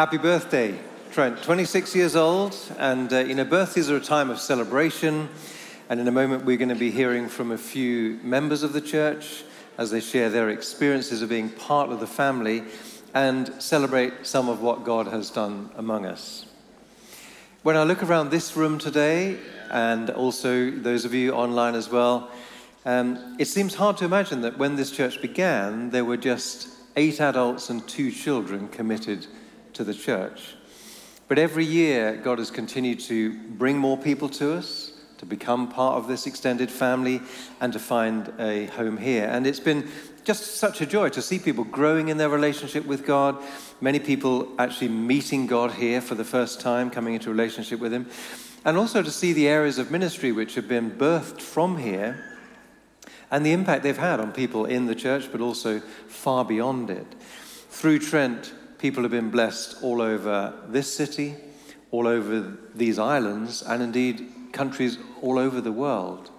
Happy birthday, Trent. 26 years old, and uh, you know, birthdays are a time of celebration. And in a moment, we're going to be hearing from a few members of the church as they share their experiences of being part of the family and celebrate some of what God has done among us. When I look around this room today, and also those of you online as well, um, it seems hard to imagine that when this church began, there were just eight adults and two children committed to the church. But every year, God has continued to bring more people to us, to become part of this extended family, and to find a home here. And it's been just such a joy to see people growing in their relationship with God, many people actually meeting God here for the first time, coming into relationship with Him, and also to see the areas of ministry which have been birthed from here and the impact they've had on people in the church, but also far beyond it. Through Trent, people have been blessed all over this city, all over these islands, and indeed countries all over the world.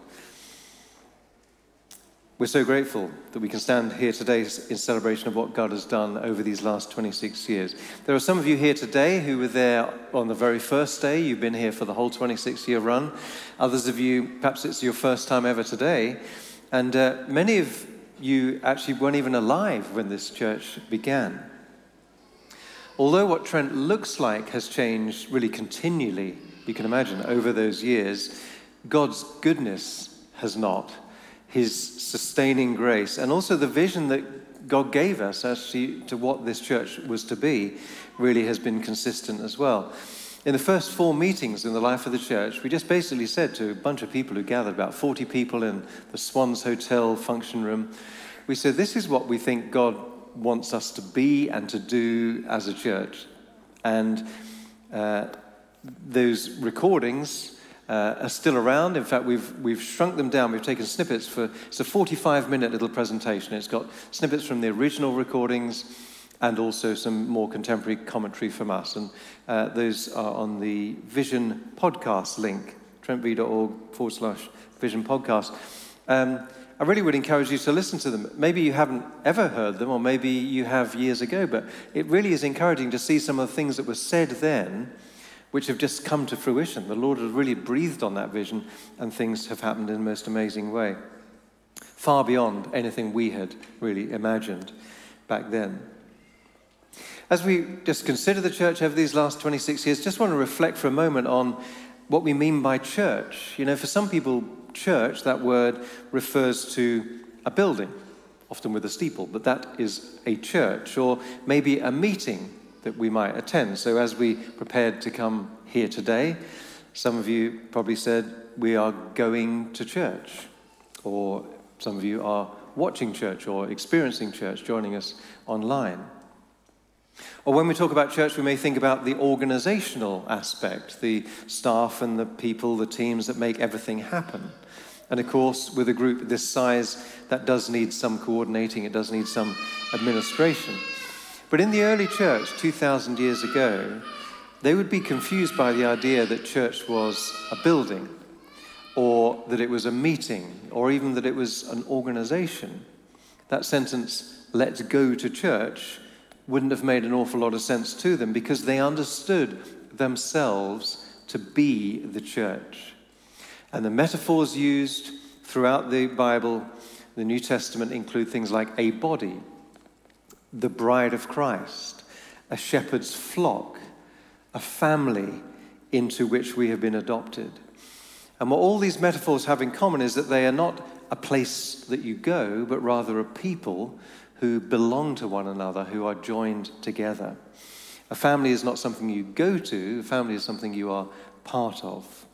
We're so grateful that we can stand here today in celebration of what God has done over these last 26 years. There are some of you here today who were there on the very first day. You've been here for the whole 26 year run. Others of you, perhaps it's your first time ever today. And uh, many of you actually weren't even alive when this church began. Although what Trent looks like has changed really continually, you can imagine, over those years, God's goodness has not. His sustaining grace, and also the vision that God gave us actually to what this church was to be, really has been consistent as well. In the first four meetings in the life of the church, we just basically said to a bunch of people who gathered, about 40 people in the Swans Hotel function room, we said, This is what we think God wants us to be and to do as a church. And uh, those recordings uh, are still around. In fact, we've, we've shrunk them down. We've taken snippets for it's a 45 minute little presentation. It's got snippets from the original recordings and also some more contemporary commentary from us. And uh, those are on the Vision podcast link, trentv.org forward slash Vision podcast. Um, I really would encourage you to listen to them. Maybe you haven't ever heard them, or maybe you have years ago, but it really is encouraging to see some of the things that were said then, which have just come to fruition. The Lord has really breathed on that vision, and things have happened in the most amazing way, far beyond anything we had really imagined back then. As we just consider the church over these last 26 years, just want to reflect for a moment on what we mean by church. You know, for some people, church, that word refers to a building, often with a steeple, but that is a church, or maybe a meeting that we might attend. So as we prepared to come here today, some of you probably said, We are going to church, or some of you are watching church or experiencing church, joining us online. Or when we talk about church, we may think about the organizational aspect, the staff and the people, the teams that make everything happen. And of course, with a group this size, that does need some coordinating, it does need some administration. But in the early church, 2,000 years ago, they would be confused by the idea that church was a building, or that it was a meeting, or even that it was an organization. That sentence, let's go to church, wouldn't have made an awful lot of sense to them because they understood themselves to be the church. And the metaphors used throughout the Bible, the New Testament, include things like a body, the bride of Christ, a shepherd's flock, a family into which we have been adopted. And what all these metaphors have in common is that they are not a place that you go, but rather a people who belong to one another, who are joined together. A family is not something you go to, a family is something you are part of.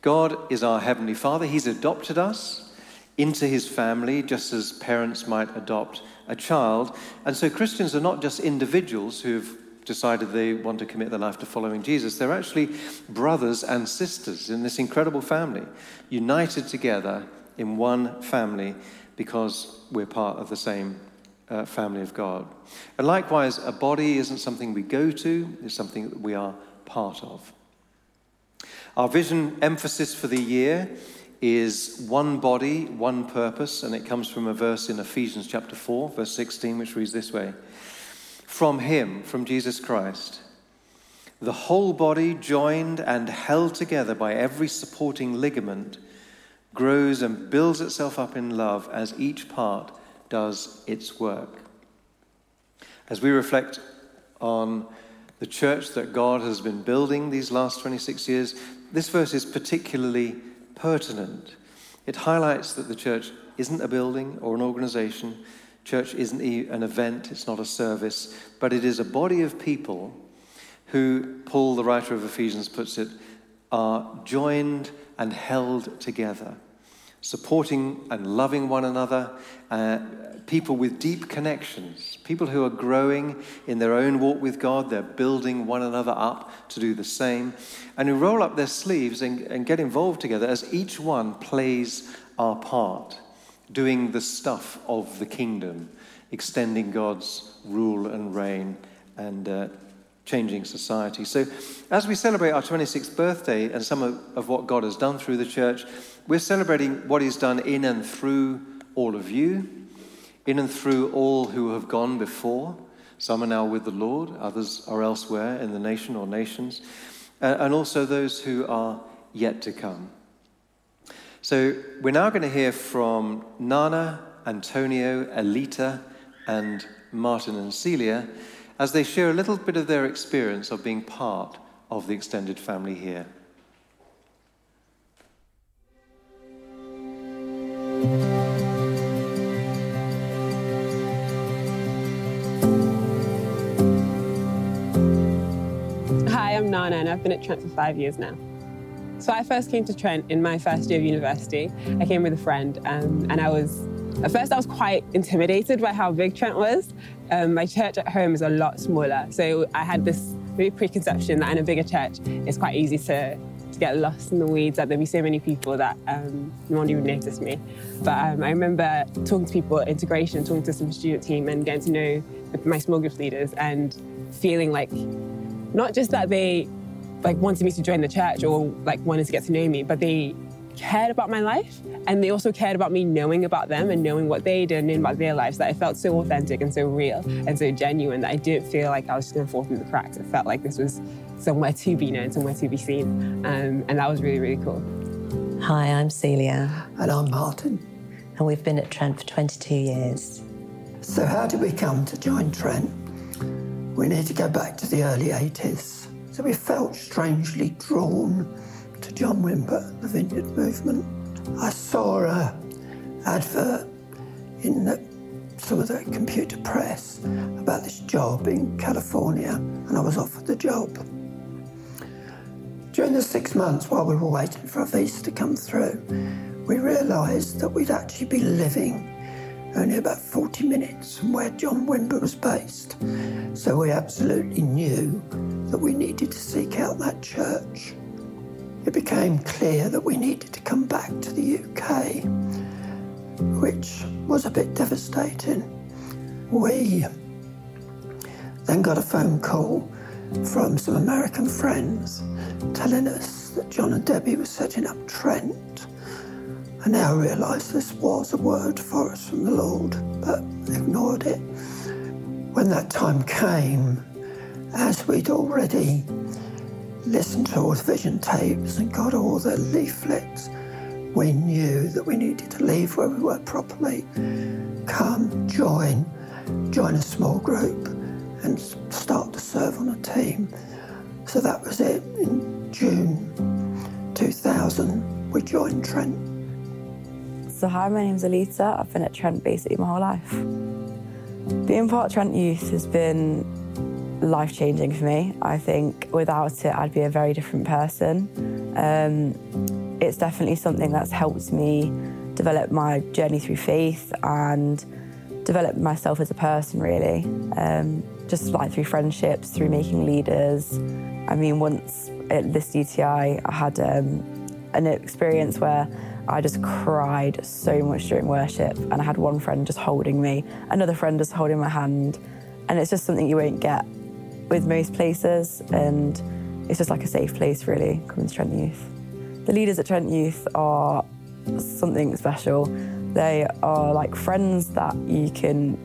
God is our Heavenly Father. He's adopted us into His family, just as parents might adopt a child. And so Christians are not just individuals who've decided they want to commit their life to following Jesus. They're actually brothers and sisters in this incredible family, united together in one family because we're part of the same uh, family of God. And likewise, a body isn't something we go to, it's something that we are part of. Our vision emphasis for the year is one body, one purpose, and it comes from a verse in Ephesians chapter 4, verse 16, which reads this way from Him, from Jesus Christ. The whole body, joined and held together by every supporting ligament, grows and builds itself up in love as each part does its work. As we reflect on the church that God has been building these last 26 years, this verse is particularly pertinent. It highlights that the church isn't a building or an organization, church isn't an event, it's not a service, but it is a body of people who, Paul, the writer of Ephesians, puts it, are joined and held together, supporting and loving one another, uh, people with deep connections, people who are growing in their own walk with God, they're building one another up to do the same, and who roll up their sleeves and, and get involved together as each one plays our part, doing the stuff of the kingdom, extending God's rule and reign and uh, changing society. So, as we celebrate our 26th birthday and some of, of what God has done through the church, we're celebrating what He's done in and through all of you, in and through all who have gone before. Some are now with the Lord, others are elsewhere in the nation or nations, uh, and also those who are yet to come. So, we're now going to hear from Nana, Antonio, Elita, and Martin and Celia as they share a little bit of their experience of being part of the extended family here. Hi, I'm Nana and I've been at Trent for five years now. So I first came to Trent in my first year of university. I came with a friend um, and I was at first, I was quite intimidated by how big Trent was. Um, my church at home is a lot smaller, so I had this really preconception that in a bigger church, it's quite easy to, to get lost in the weeds, that there'd be so many people that um, no one even noticed me. But um, I remember talking to people at integration, talking to some student team, and getting to know my small group leaders, and feeling like not just that they like wanted me to join the church or like wanted to get to know me, but they cared about my life and they also cared about me knowing about them and knowing what they did and knowing about their lives that I felt so authentic and so real and so genuine that I didn't feel like I was just going to fall through the cracks. It felt like this was somewhere to be known, somewhere to be seen. Um, and that was really, really cool. Hi, I'm Celia. And I'm Martin. And we've been at Trent for 22 years. So, how did we come to join Trent? We need to go back to the early 80s. So, we felt strangely drawn John Wimber, the Vineyard Movement. I saw a advert in the, some of the computer press about this job in California, and I was offered the job. During the six months while we were waiting for a visa to come through, we realised that we'd actually be living only about 40 minutes from where John Wimber was based. So we absolutely knew that we needed to seek out that church it became clear that we needed to come back to the UK, which was a bit devastating. We then got a phone call from some American friends telling us that John and Debbie were setting up Trent. I now realise this was a word for us from the Lord, but ignored it. When that time came, as we'd already listened to all the vision tapes and got all the leaflets, we knew that we needed to leave where we were properly, come, join, join a small group, and start to serve on a team. So that was it. In June 2000, we joined Trent. So, hi, my name's Alita. I've been at Trent basically my whole life. Being part of Trent Youth has been life changing for me. I think without it, I'd be a very different person. Um, it's definitely something that's helped me develop my journey through faith and develop myself as a person, really. Um, just like through friendships, through making leaders. I mean, once at this UTI, I had um, an experience where I just cried so much during worship, and I had one friend just holding me, another friend just holding my hand, and it's just something you won't get with most places, and it's just like a safe place, really, coming to Trent Youth. The leaders at Trent Youth are something special. They are like friends that you can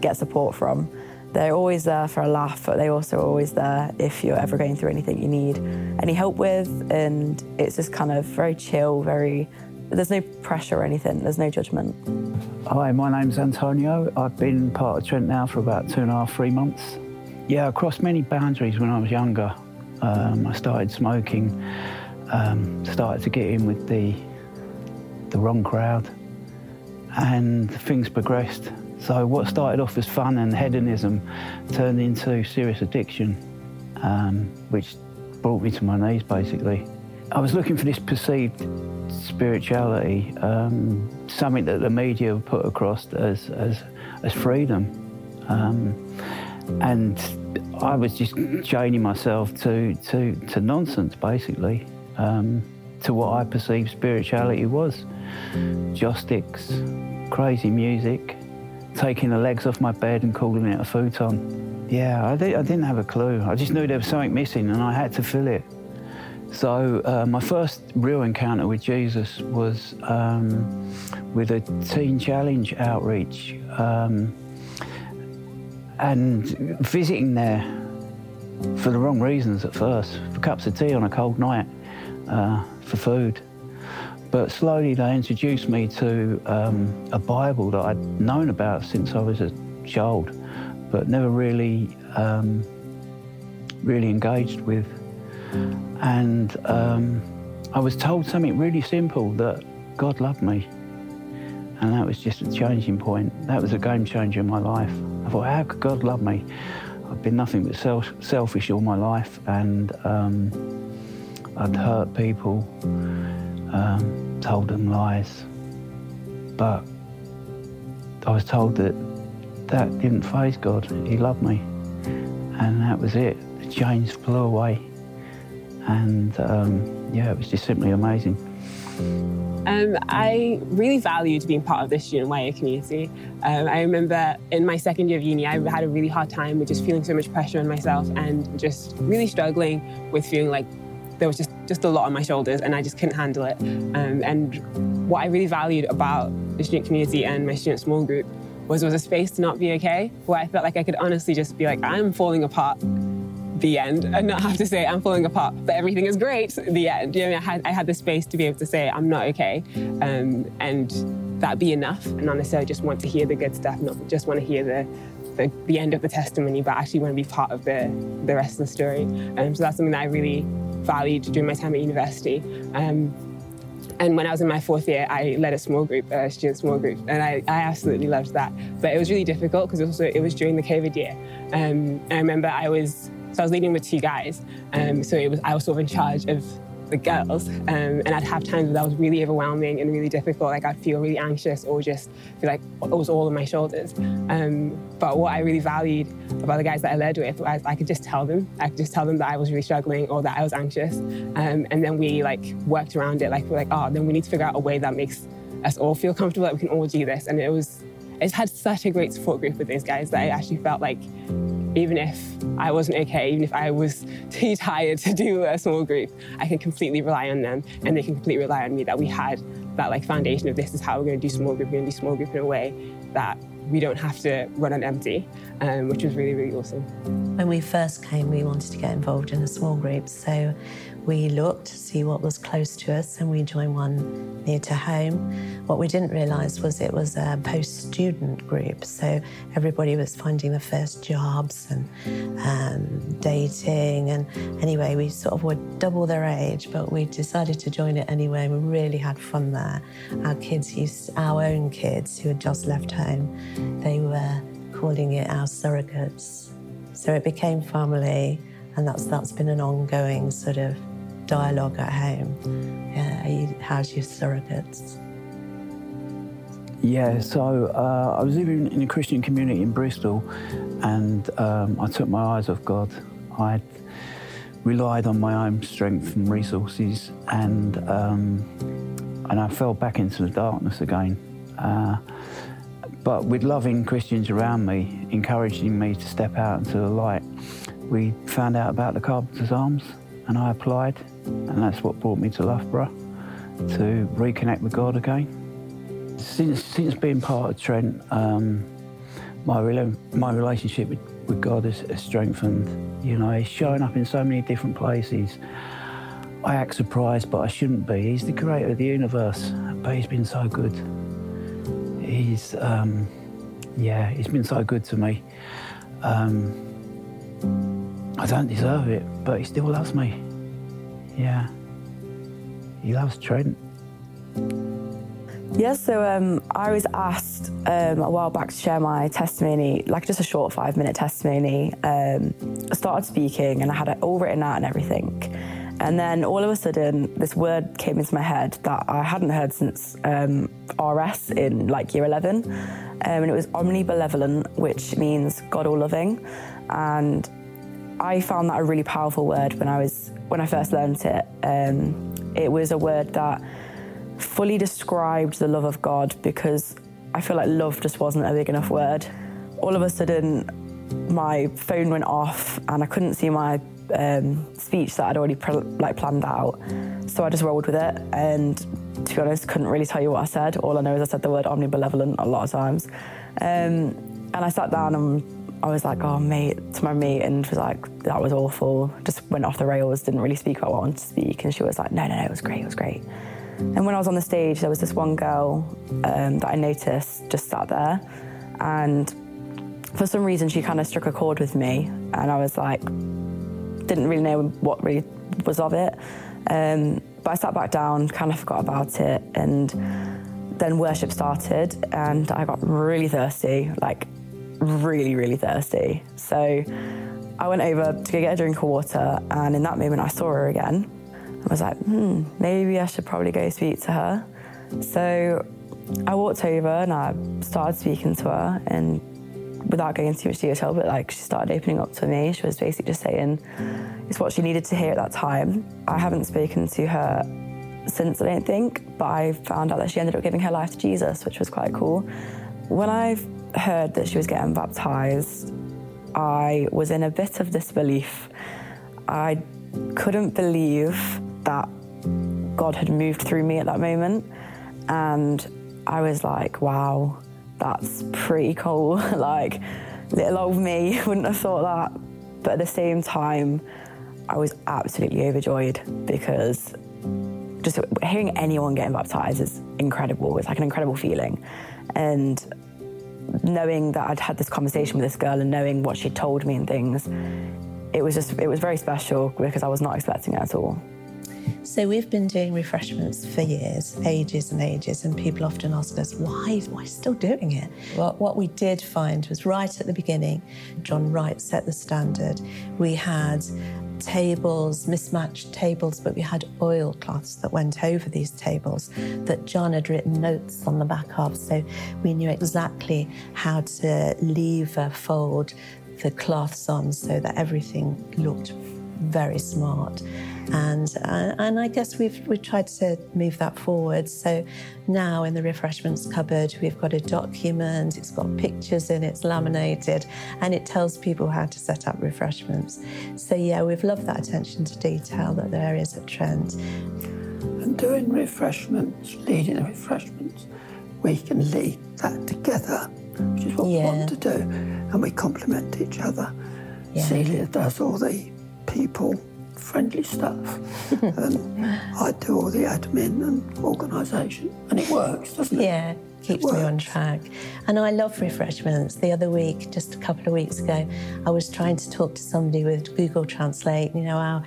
get support from. They're always there for a laugh, but they're also always there if you're ever going through anything you need any help with. And it's just kind of very chill, very, there's no pressure or anything, there's no judgment. Hi, my name's Antonio. I've been part of Trent now for about two and a half, three months. Yeah, I crossed many boundaries when I was younger. Um, I started smoking, um, started to get in with the the wrong crowd, and things progressed. So what started off as fun and hedonism turned into serious addiction, um, which brought me to my knees basically. I was looking for this perceived spirituality, um, something that the media put across as, as, as freedom. Um, and I was just chaining myself to, to, to nonsense, basically, um, to what I perceived spirituality was. Joss sticks, crazy music, taking the legs off my bed and calling it a futon. Yeah, I, di- I didn't have a clue. I just knew there was something missing and I had to fill it. So uh, my first real encounter with Jesus was um, with a Teen Challenge outreach um, and visiting there for the wrong reasons at first, for cups of tea on a cold night, uh, for food. But slowly they introduced me to um, a Bible that I'd known about since I was a child, but never really, um, really engaged with. And um, I was told something really simple that God loved me. And that was just a changing point. That was a game changer in my life. I thought, how could God love me? I've been nothing but self- selfish all my life, and um, I'd hurt people, um, told them lies. But I was told that that didn't faze God. He loved me. And that was it. The chains flew away. And um, yeah, it was just simply amazing. Um, I really valued being part of the student YA community. Um, I remember in my second year of uni, I had a really hard time with just feeling so much pressure on myself and just really struggling with feeling like there was just, just a lot on my shoulders and I just couldn't handle it. Um, and what I really valued about the student community and my student small group was was a space to not be okay, where I felt like I could honestly just be like, I'm falling apart the end and not have to say I'm falling apart, but everything is great. The end. You know, I had I had the space to be able to say I'm not okay, um, and that be enough, and not necessarily just want to hear the good stuff, not just want to hear the. The, the end of the testimony, but actually want to be part of the, the rest of the story. Um, so that's something that I really valued during my time at university. Um, and when I was in my fourth year, I led a small group, a student small group, and I, I absolutely loved that. But it was really difficult because also it was during the COVID year. Um, and I remember I was so I was leading with two guys. Um, so it was I was sort of in charge of the girls, um, and I'd have times that was really overwhelming and really difficult. Like I'd feel really anxious or just feel like it was all on my shoulders. Um, but what I really valued about the guys that I led with was I could just tell them. I could just tell them that I was really struggling or that I was anxious, um, and then we like worked around it. Like we're like, oh, then we need to figure out a way that makes us all feel comfortable that we can all do this. And it was, it's had such a great support group with those guys that I actually felt like even if I wasn't okay, even if I was too tired to do a small group, I can completely rely on them and they can completely rely on me that we had that like foundation of this is how we're going to do small group, we're going to do small group in a way that we don't have to run on empty, um, which was really, really awesome. When we first came, we wanted to get involved in a small group, so we looked to see what was close to us and we joined one near to home. What we didn't realise was it was a post student group, so everybody was finding their first jobs and um, dating. And anyway, we sort of were double their age, but we decided to join it anyway. We really had fun there. Our kids used, our own kids who had just left home, they were calling it our surrogates. So it became family, and that's that's been an ongoing sort of dialogue at home. How's your surrogates? Yeah, so uh, I was living in a Christian community in Bristol, and um, I took my eyes off God. I relied on my own strength and resources, and um, and I fell back into the darkness again. Uh, but with loving Christians around me, encouraging me to step out into the light, we found out about the Carpenter's Arms, and I applied, and that's what brought me to Loughborough to reconnect with God again since since being part of Trent, um, my, my relationship with, with God has, has strengthened. You know, He's showing up in so many different places. I act surprised, but I shouldn't be. He's the creator of the universe, but He's been so good. He's, um, yeah, He's been so good to me. Um, I don't deserve it, but He still loves me. Yeah. He loves Trent. Yeah, so um, I was asked um, a while back to share my testimony, like just a short five minute testimony. Um, I started speaking and I had it all written out and everything. And then all of a sudden, this word came into my head that I hadn't heard since um, RS in like year 11. Um, and it was omnibenevolent, which means God all loving. And I found that a really powerful word when I was when I first learned it. Um, it was a word that fully described the love of God because I feel like love just wasn't a big enough word. All of a sudden, my phone went off and I couldn't see my um, speech that I'd already like planned out. So I just rolled with it, and to be honest, couldn't really tell you what I said. All I know is I said the word omnibenevolent a lot of times. Um, and I sat down and I was like, "Oh, mate," to my mate, and was like, "That was awful." Just went off the rails. Didn't really speak what I wanted to speak, and she was like, "No, no, no, it was great. It was great." And when I was on the stage, there was this one girl um, that I noticed just sat there, and for some reason she kind of struck a chord with me, and I was like, didn't really know what really was of it. Um, but I sat back down, kind of forgot about it, and then worship started, and I got really thirsty, like really, really thirsty. So I went over to go get a drink of water, and in that moment, I saw her again. I was like, hmm, maybe I should probably go speak to her. So I walked over and I started speaking to her, and without going into too much detail, but like she started opening up to me. She was basically just saying it's what she needed to hear at that time. I haven't spoken to her since, I don't think, but I found out that she ended up giving her life to Jesus, which was quite cool. When I heard that she was getting baptized, I was in a bit of disbelief. I couldn't believe that God had moved through me at that moment. And I was like, wow, that's pretty cool. like, little old me wouldn't have thought that. But at the same time, I was absolutely overjoyed because just hearing anyone getting baptized is incredible. It's like an incredible feeling. And knowing that I'd had this conversation with this girl and knowing what she'd told me and things, it was just, it was very special because I was not expecting it at all. So we've been doing refreshments for years, ages and ages, and people often ask us, why, why still doing it? Well, what we did find was right at the beginning, John Wright set the standard. We had tables, mismatched tables, but we had oilcloths that went over these tables that John had written notes on the back of. So we knew exactly how to lever fold the cloths on so that everything looked very smart. And, uh, and I guess we've, we've tried to move that forward. So now in the refreshments cupboard, we've got a document, it's got pictures in, it's laminated, and it tells people how to set up refreshments. So yeah, we've loved that attention to detail that there is at Trent. And doing refreshments, leading the refreshments, we can lead that together, which is what yeah. we want to do, and we complement each other. Yeah. Celia does all the people friendly stuff. and I do all the admin and organisation, and it works, doesn't it? Yeah, keeps me on track. And I love refreshments. The other week, just a couple of weeks ago, I was trying to talk to somebody with Google Translate. You know, our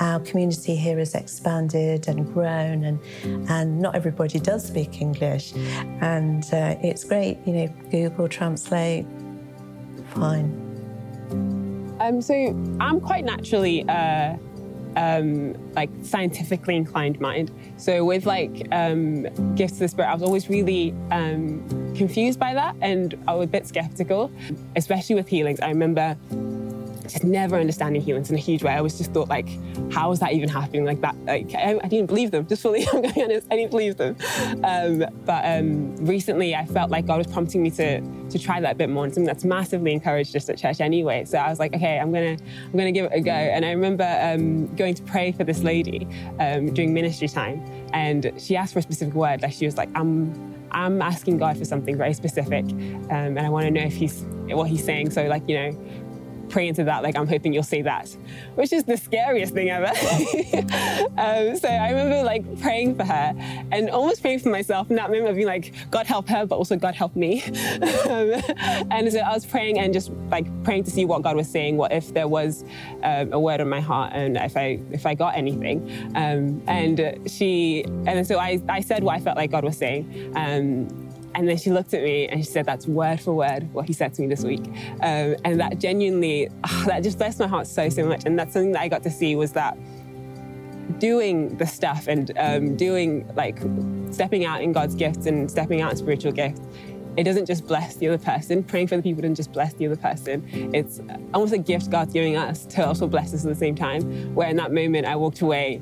our community here has expanded and grown, and and not everybody does speak English, and uh, it's great. You know, Google Translate, fine. Um, so I'm quite naturally. Uh, um, like scientifically inclined mind. So with like um, gifts of the spirit, I was always really um, confused by that, and I was a bit skeptical, especially with healings. I remember just never understanding healings in a huge way. I always just thought like, how is that even happening like that? Like I, I didn't believe them. Just fully, I'm going to be honest, I didn't believe them. Um, but um, recently, I felt like God was prompting me to to try that a bit more, and something that's massively encouraged just at church anyway. So I was like, okay, I'm gonna I'm gonna give it a go. And I remember um, going to pray for this lady um, during ministry time, and she asked for a specific word. Like she was like, I'm I'm asking God for something very specific, um, and I want to know if He's what He's saying. So, like, you know, pray into that, like, I'm hoping you'll say that, which is the scariest thing ever. um, so I remember like praying for her and almost praying for myself in that moment of being like, God help her, but also God help me. um, and so I was praying and just like praying to see what God was saying, what if there was um, a word on my heart and if I if I got anything. Um, and she, and so I, I said what I felt like God was saying. And then she looked at me and she said, That's word for word what he said to me this week. Um, and that genuinely, oh, that just blessed my heart so, so much. And that's something that I got to see was that doing the stuff and um, doing like stepping out in God's gifts and stepping out in spiritual gifts, it doesn't just bless the other person. Praying for the people doesn't just bless the other person. It's almost a gift God's giving us to also bless us at the same time. Where in that moment I walked away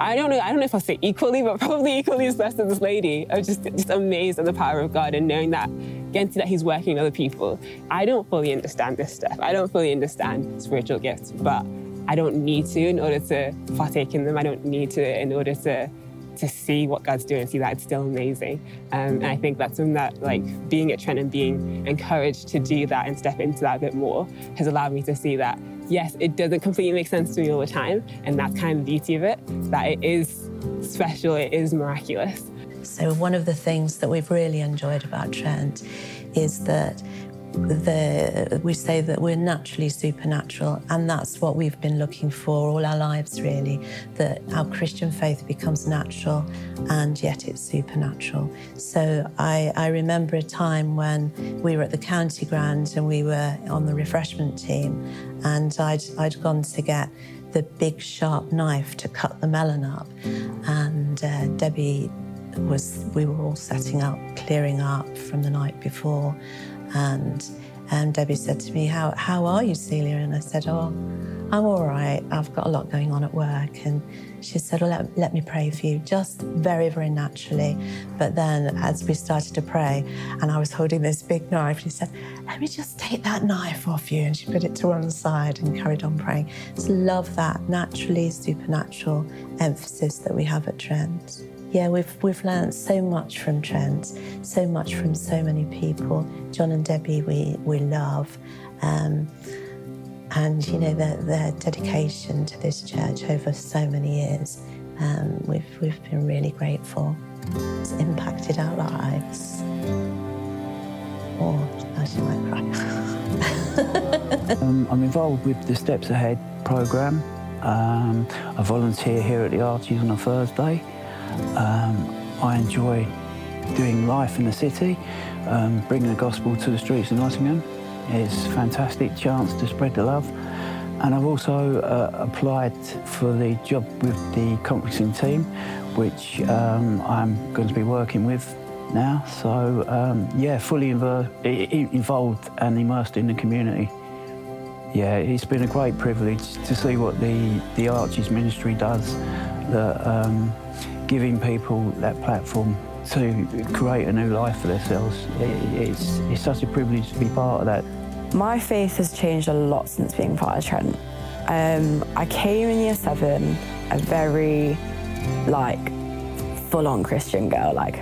I don't know. I don't know if I'll say equally, but probably equally as blessed as this lady. I was just just amazed at the power of God and knowing that, to that He's working other people. I don't fully understand this stuff. I don't fully understand spiritual gifts, but I don't need to in order to partake in them. I don't need to in order to to see what God's doing and see that it's still amazing. Um, and I think that's something that, like, being at Trent and being encouraged to do that and step into that a bit more has allowed me to see that yes, it doesn't completely make sense to me all the time. And that's kind of the beauty of it, that it is special, it is miraculous. So, one of the things that we've really enjoyed about Trent is that the, we say that we're naturally supernatural, and that's what we've been looking for all our lives, really. That our Christian faith becomes natural, and yet it's supernatural. So I, I remember a time when we were at the county ground and we were on the refreshment team, and I'd, I'd gone to get the big sharp knife to cut the melon up, and uh, Debbie was we were all setting up, clearing up from the night before and and Debbie said to me, "How how are you, Celia?" And I said, "Oh, I'm all right. I've got a lot going on at work." And she said, "Well, let, let me pray for you," just very very naturally. But then, as we started to pray, and I was holding this big knife, she said, "Let me just take that knife off you," and she put it to one side and carried on praying. Just love that naturally supernatural emphasis that we have at Trent. Yeah, we've we've learned so much from Trent, so much from so many people. John and Debbie, we we love, um, and you know their, their dedication to this church over so many years. Um, we've we've been really grateful. It's impacted our lives. Oh, I she might cry. um, I'm involved with the Steps Ahead program. Um, I volunteer here at the Archies on a Thursday. Um, I enjoy doing life in the city, um, bringing the gospel to the streets of Nottingham. It's a fantastic chance to spread the love. And I've also uh, applied for the job with the conferencing team, which um, I'm going to be working with now. So, um, yeah, fully involved and immersed in the community. Yeah, it's been a great privilege to see what the, the Archies ministry does. That, um, giving people that platform to create a new life for themselves. It's, it's such a privilege to be part of that. My faith has changed a lot since being part of Trent. Um, I came in year seven, a very like full-on Christian girl, like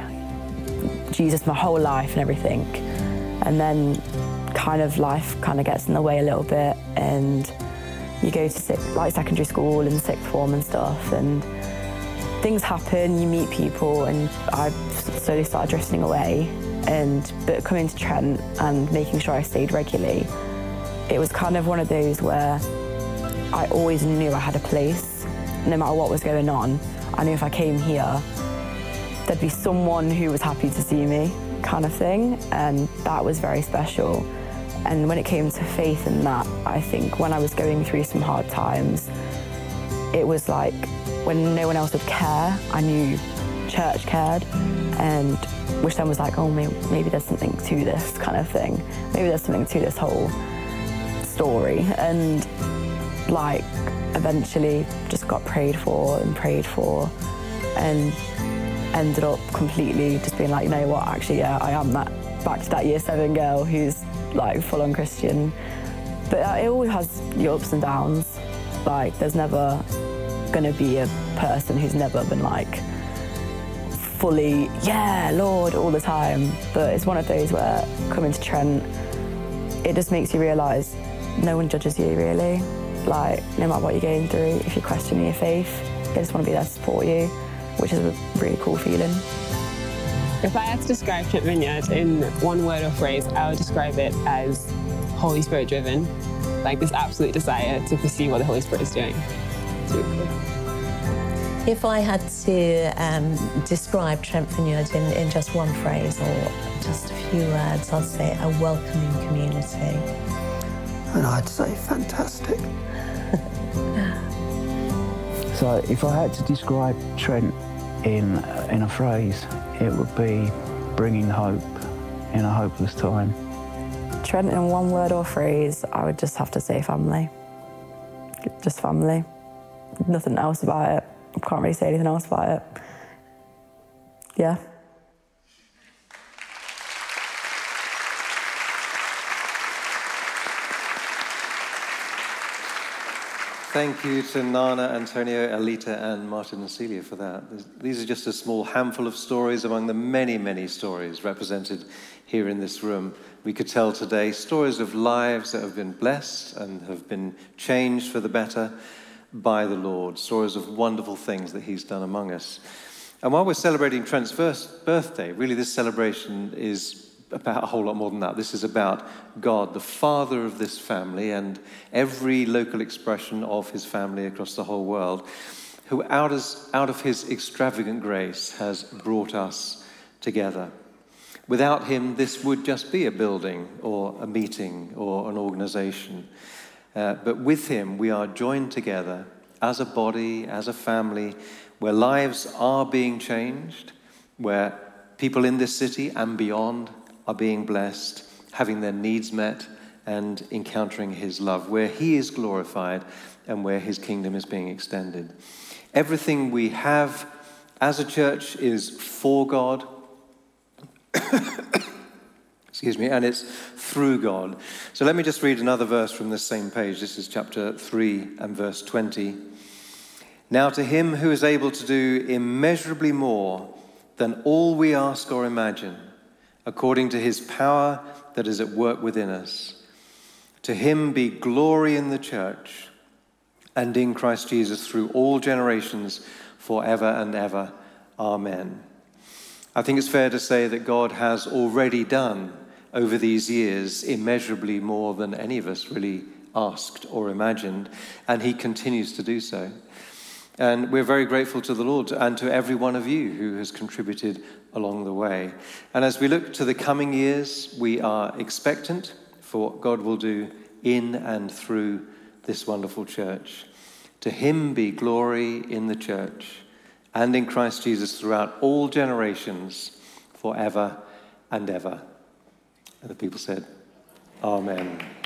Jesus my whole life and everything. And then kind of life kind of gets in the way a little bit and you go to like secondary school and sixth form and stuff and things happen, you meet people, and I slowly started drifting away. And but coming to Trent and making sure I stayed regularly, it was kind of one of those where I always knew I had a place, no matter what was going on. I knew if I came here, there'd be someone who was happy to see me, kind of thing, and that was very special. And when it came to faith in that, I think when I was going through some hard times, it was like when no one else would care, I knew church cared, and which then was like, oh, maybe, maybe there's something to this kind of thing. Maybe there's something to this whole story. And like, eventually just got prayed for and prayed for, and ended up completely just being like, you know what, actually, yeah, I am that back to that year seven girl who's like full on Christian. But uh, it always has your ups and downs. Like, there's never going to be a person who's never been like fully, yeah, Lord, all the time. But it's one of those where coming to Trent, it just makes you realise no one judges you really. Like, no matter what you're going through, if you're questioning your faith, they just want to be there to support you, which is a really cool feeling. If I had to describe Trent Vineyard in one word or phrase, I would describe it as Holy Spirit driven. Like this absolute desire to pursue what the Holy Spirit is doing. Really cool. If I had to um, describe Trent Vineyard in, in just one phrase or just a few words, I'd say a welcoming community. And I'd say fantastic. So if I had to describe Trent in, in a phrase, it would be bringing hope in a hopeless time. Trent, in one word or phrase, I would just have to say family. Just family. Nothing else about it. I can't really say anything else about it. Yeah. Thank you to Nana, Antonio, Alita, and Martin and Celia for that. These are just a small handful of stories among the many, many stories represented here in this room. We could tell today stories of lives that have been blessed and have been changed for the better by the Lord, stories of wonderful things that He's done among us. And while we're celebrating Trent's first birthday, really this celebration is about a whole lot more than that. This is about God, the father of this family, and every local expression of his family across the whole world, who out, as, out of his extravagant grace has brought us together. Without him, this would just be a building or a meeting or an organization. Uh, but with him, we are joined together as a body, as a family, where lives are being changed, where people in this city and beyond are being blessed, having their needs met, and encountering His love, where He is glorified and where His kingdom is being extended. Everything we have as a church is for God. Excuse me, and it's through God. So let me just read another verse from this same page. This is chapter 3 and verse 20. Now, to him who is able to do immeasurably more than all we ask or imagine, according to his power that is at work within us. To him be glory in the church and in Christ Jesus through all generations, forever and ever. Amen. I think it's fair to say that God has already done over these years immeasurably more than any of us really asked or imagined, and he continues to do so. And we're very grateful to the Lord and to every one of you who has contributed along the way. And as we look to the coming years, we are expectant for what God will do in and through this wonderful church. To him be glory in the church and in Christ Jesus throughout all generations, forever and ever. And the people said, Amen.